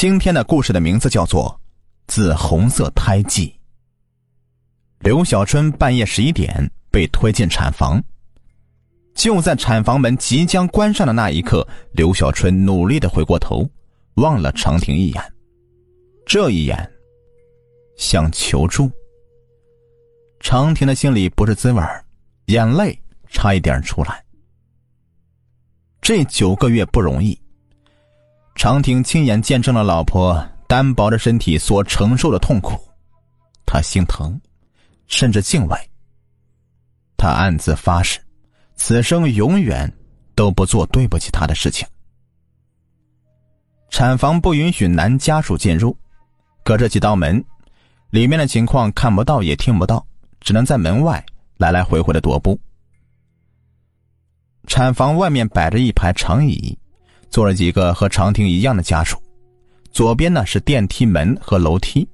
今天的故事的名字叫做《紫红色胎记》。刘小春半夜十一点被推进产房，就在产房门即将关上的那一刻，刘小春努力的回过头，望了长亭一眼，这一眼想求助。长亭的心里不是滋味眼泪差一点出来。这九个月不容易，长亭亲眼见证了老婆单薄的身体所承受的痛苦，他心疼，甚至敬畏。他暗自发誓，此生永远都不做对不起她的事情。产房不允许男家属进入，隔着几道门，里面的情况看不到也听不到，只能在门外来来回回的踱步。产房外面摆着一排长椅，坐了几个和长亭一样的家属。左边呢是电梯门和楼梯，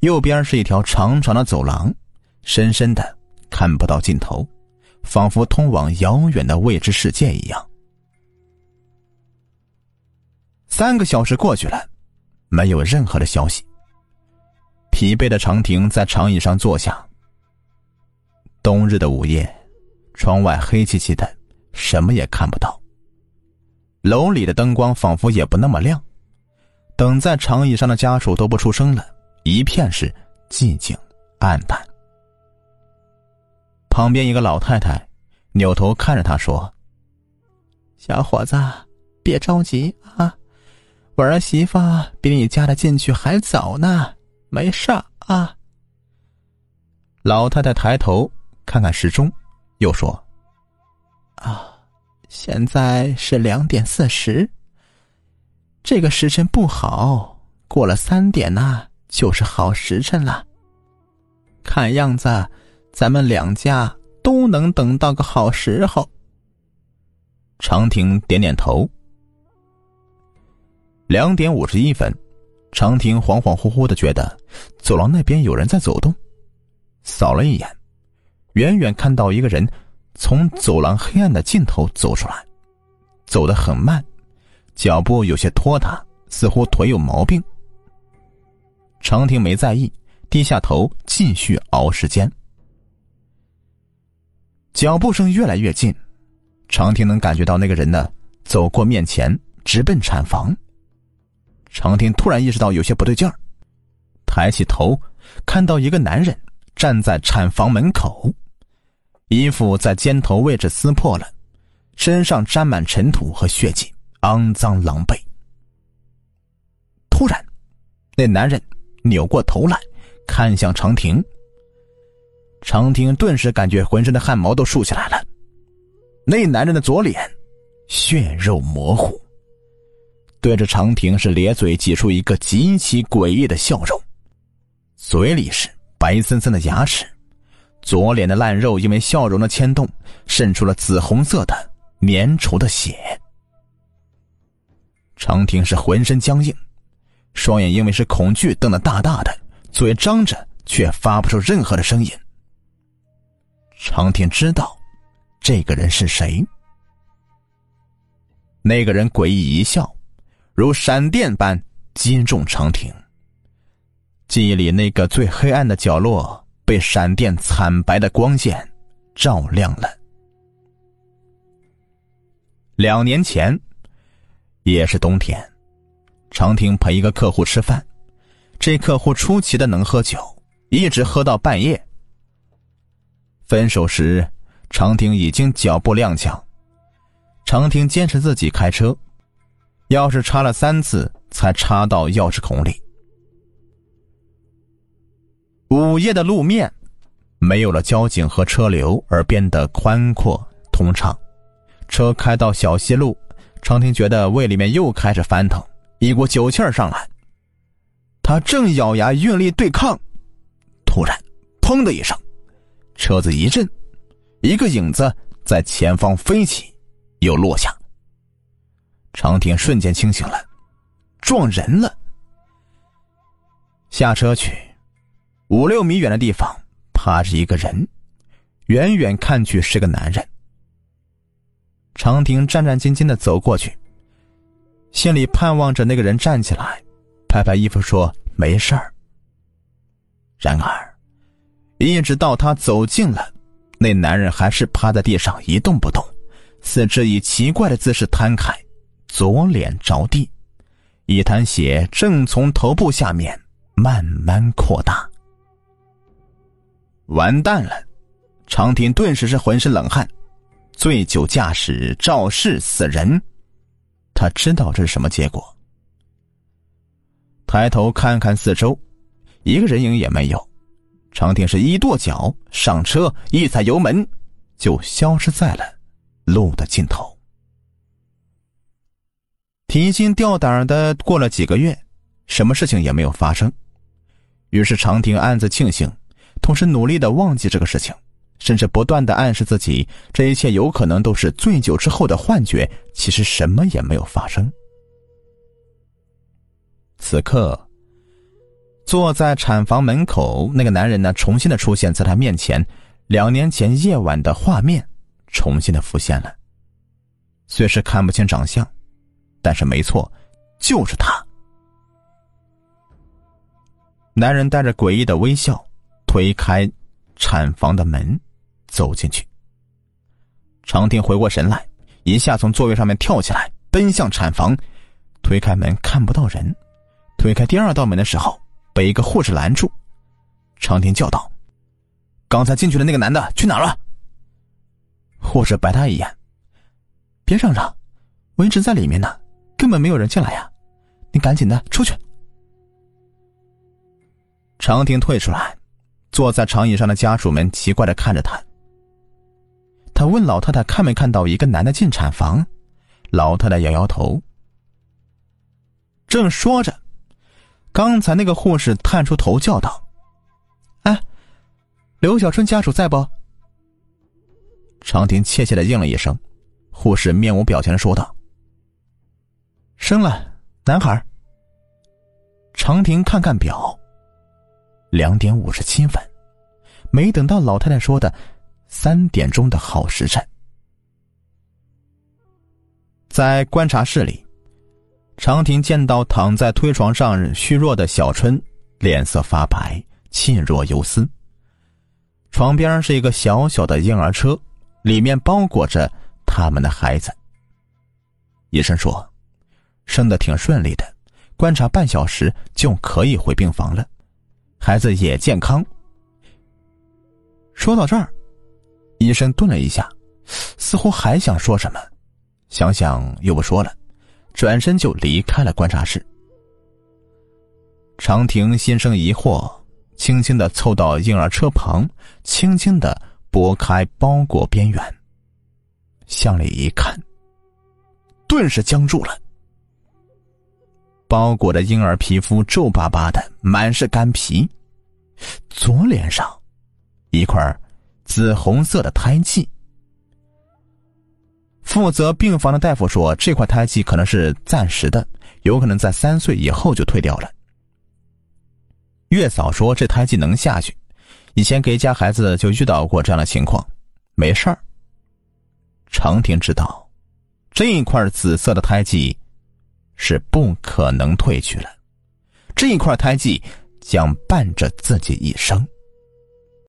右边是一条长长的走廊，深深的看不到尽头，仿佛通往遥远的未知世界一样。三个小时过去了，没有任何的消息。疲惫的长亭在长椅上坐下。冬日的午夜，窗外黑漆漆的。什么也看不到。楼里的灯光仿佛也不那么亮。等在长椅上的家属都不出声了，一片是寂静暗淡。旁边一个老太太扭头看着他说：“小伙子，别着急啊，我儿媳妇比你嫁的进去还早呢，没事啊。”老太太抬头看看时钟，又说。啊，现在是两点四十。这个时辰不好，过了三点呢，就是好时辰了。看样子，咱们两家都能等到个好时候。长亭点点头。两点五十一分，长亭恍恍惚惚的觉得走廊那边有人在走动，扫了一眼，远远看到一个人。从走廊黑暗的尽头走出来，走得很慢，脚步有些拖沓，似乎腿有毛病。长亭没在意，低下头继续熬时间。脚步声越来越近，长亭能感觉到那个人呢走过面前，直奔产房。长亭突然意识到有些不对劲儿，抬起头，看到一个男人站在产房门口。衣服在肩头位置撕破了，身上沾满尘土和血迹，肮脏狼狈。突然，那男人扭过头来，看向长亭。长亭顿时感觉浑身的汗毛都竖起来了。那男人的左脸，血肉模糊，对着长亭是咧嘴挤出一个极其诡异的笑容，嘴里是白森森的牙齿。左脸的烂肉因为笑容的牵动，渗出了紫红色的粘稠的血。长亭是浑身僵硬，双眼因为是恐惧瞪得大大的，嘴张着却发不出任何的声音。长亭知道，这个人是谁。那个人诡异一笑，如闪电般击中长亭。记忆里那个最黑暗的角落。被闪电惨白的光线照亮了。两年前，也是冬天，长亭陪一个客户吃饭，这客户出奇的能喝酒，一直喝到半夜。分手时，长亭已经脚步踉跄，长亭坚持自己开车，钥匙插了三次才插到钥匙孔里。午夜的路面，没有了交警和车流，而变得宽阔通畅。车开到小西路，长亭觉得胃里面又开始翻腾，一股酒气儿上来。他正咬牙用力对抗，突然，砰的一声，车子一震，一个影子在前方飞起，又落下。长亭瞬间清醒了，撞人了，下车去。五六米远的地方趴着一个人，远远看去是个男人。长亭战战兢兢的走过去，心里盼望着那个人站起来，拍拍衣服说：“没事儿。”然而，一直到他走近了，那男人还是趴在地上一动不动，四肢以奇怪的姿势摊开，左脸着地，一滩血正从头部下面慢慢扩大。完蛋了！长亭顿时是浑身冷汗。醉酒驾驶肇事死人，他知道这是什么结果。抬头看看四周，一个人影也没有。长亭是一跺脚上车，一踩油门，就消失在了路的尽头。提心吊胆的过了几个月，什么事情也没有发生。于是长亭暗自庆幸，同时努力的忘记这个事情。甚至不断的暗示自己，这一切有可能都是醉酒之后的幻觉，其实什么也没有发生。此刻，坐在产房门口那个男人呢，重新的出现在他面前，两年前夜晚的画面重新的浮现了。虽是看不清长相，但是没错，就是他。男人带着诡异的微笑，推开产房的门。走进去，长亭回过神来，一下从座位上面跳起来，奔向产房，推开门看不到人，推开第二道门的时候，被一个护士拦住。长亭叫道：“刚才进去的那个男的去哪了？”护士白他一眼：“别嚷嚷，我一直在里面呢，根本没有人进来呀，你赶紧的出去。”长亭退出来，坐在长椅上的家属们奇怪的看着他。他问老太太看没看到一个男的进产房，老太太摇摇头。正说着，刚才那个护士探出头叫道：“哎，刘小春家属在不？”长亭怯怯的应了一声，护士面无表情的说道：“生了男孩。”长亭看看表，两点五十七分，没等到老太太说的。三点钟的好时辰，在观察室里，长亭见到躺在推床上虚弱的小春，脸色发白，气若游丝。床边是一个小小的婴儿车，里面包裹着他们的孩子。医生说，生的挺顺利的，观察半小时就可以回病房了，孩子也健康。说到这儿。医生顿了一下，似乎还想说什么，想想又不说了，转身就离开了观察室。长亭心生疑惑，轻轻的凑到婴儿车旁，轻轻的拨开包裹边缘，向里一看，顿时僵住了。包裹的婴儿皮肤皱巴巴的，满是干皮，左脸上一块。紫红色的胎记，负责病房的大夫说，这块胎记可能是暂时的，有可能在三岁以后就退掉了。月嫂说，这胎记能下去，以前给家孩子就遇到过这样的情况，没事儿。长亭知道，这一块紫色的胎记是不可能褪去了，这一块胎记将伴着自己一生。